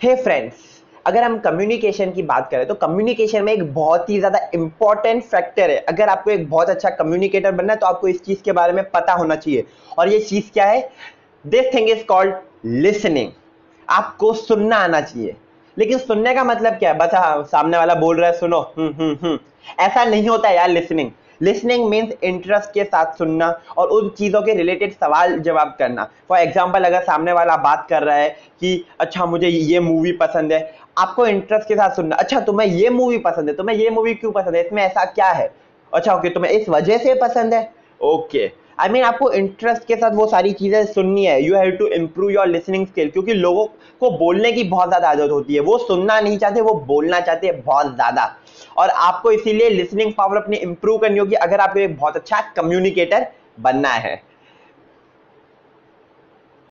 हे friends अगर हम communication की बात करें तो कम्युनिकेशन में एक बहुत ही ज़्यादा इंपॉर्टेंट फैक्टर है। अगर आपको एक बहुत अच्छा कम्युनिकेटर बनना है तो आपको इस चीज़ के बारे में पता होना चाहिए। और ये चीज़ क्या है? This thing is called listening आपको सुनना आना चाहिए। लेकिन सुनने का मतलब क्या है? बस हाँ, सामने वाला बोल रहा है सुनो हम्म हम्म हम्म। ऐसा नहीं होता यार लिसनिंग लिसनिंग मीन्स इंटरेस्ट के साथ सुनना और उन चीज़ों के रिलेटेड सवाल जवाब करना। फॉर एग्ज़ाम्पल अगर सामने वाला बात कर रहा है कि अच्छा मुझे ये मूवी पसंद है। आपको इंटरेस्ट के साथ सुनना। अच्छा तुम्हें ये मूवी पसंद है? तुम्हें ये मूवी क्यों पसंद है? इसमें ऐसा क्या है? अच्छा ओके, तुम्हें इस वजह से पसंद है? ओके आई मीन आपको इंटरेस्ट के साथ वो सारी चीज़ें सुननी है। You have to improve your listening skill क्योंकि लोगों को बोलने की बहुत ज़्यादा आदत होती है। वो सुनना नहीं चाहते, वो बोलना चाहते हैं बहुत ज़्यादा। और आपको इसीलिए लिसनिंग पावर अपनी इंप्रूव करनी होगी, अगर आपको एक बहुत अच्छा कम्युनिकेटर बनना है।